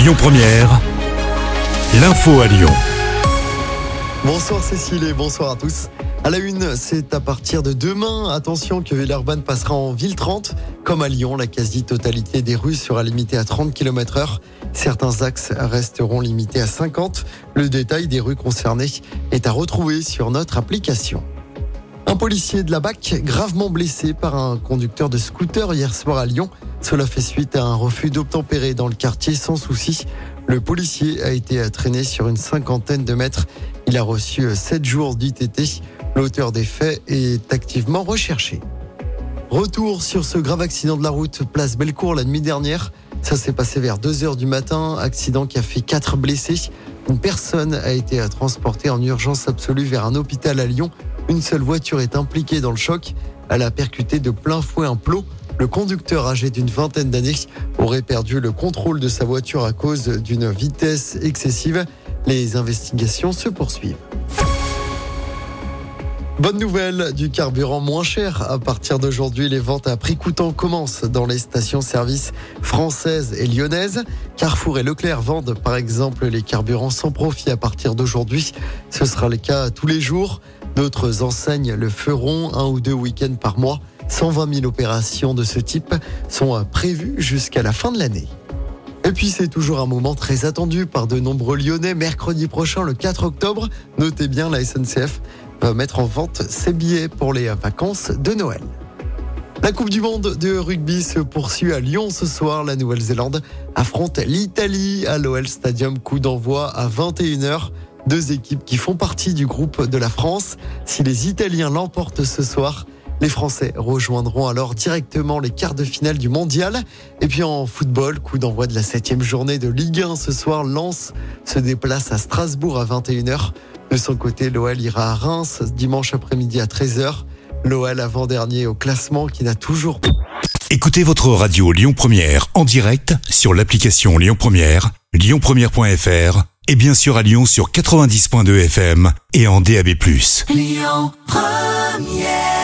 Lyon Première, l'info à Lyon. Bonsoir Cécile et bonsoir à tous. À la une, c'est à partir de demain, attention que Villeurbanne passera en ville 30. Comme à Lyon, la quasi-totalité des rues sera limitée à 30 km heure. Certains axes resteront limités à 50. Le détail des rues concernées est à retrouver sur notre application. Un policier de la BAC gravement blessé par un conducteur de scooter hier soir à Lyon. Cela fait suite à un refus d'obtempérer dans le quartier sans souci. Le policier a été traîné sur une cinquantaine de mètres. Il a reçu 7 jours d'ITT. L'auteur des faits est activement recherché. Retour sur ce grave accident de la route place Bellecour la nuit dernière. Ça s'est passé vers 2 heures du matin, accident qui a fait 4 blessés. Personne a été transportée en urgence absolue vers un hôpital à Lyon. Une seule voiture est impliquée dans le choc. Elle a percuté de plein fouet un plot. Le conducteur âgé d'une vingtaine d'années aurait perdu le contrôle de sa voiture à cause d'une vitesse excessive. Les investigations se poursuivent. Bonne nouvelle, du carburant moins cher. À partir d'aujourd'hui, les ventes à prix coûtant commencent dans les stations-service françaises et lyonnaises. Carrefour et Leclerc vendent par exemple les carburants sans profit à partir d'aujourd'hui. Ce sera le cas tous les jours. D'autres enseignes le feront un ou deux week-ends par mois. 120 000 opérations de ce type sont prévues jusqu'à la fin de l'année. Et puis c'est toujours un moment très attendu par de nombreux Lyonnais. Mercredi prochain, le 4 octobre, notez bien la SNCF va mettre en vente ses billets pour les vacances de Noël. La Coupe du Monde de rugby se poursuit à Lyon ce soir. La Nouvelle-Zélande affronte l'Italie à l'OL Stadium. Coup d'envoi à 21h. Deux équipes qui font partie du groupe de la France. Si les Italiens l'emportent ce soir, les Français rejoindront alors directement les quarts de finale du mondial. Et puis en football, coup d'envoi de la septième journée de Ligue 1 ce soir. Lens se déplace à Strasbourg à 21h. De son côté, l'OL ira à Reims dimanche après-midi à 13h. L'OL avant-dernier au classement qui n'a toujours pas. Écoutez votre radio Lyon Première en direct sur l'application Lyon Première, lyonpremière.fr et bien sûr à Lyon sur 90.2 FM et en DAB+. Lyon Première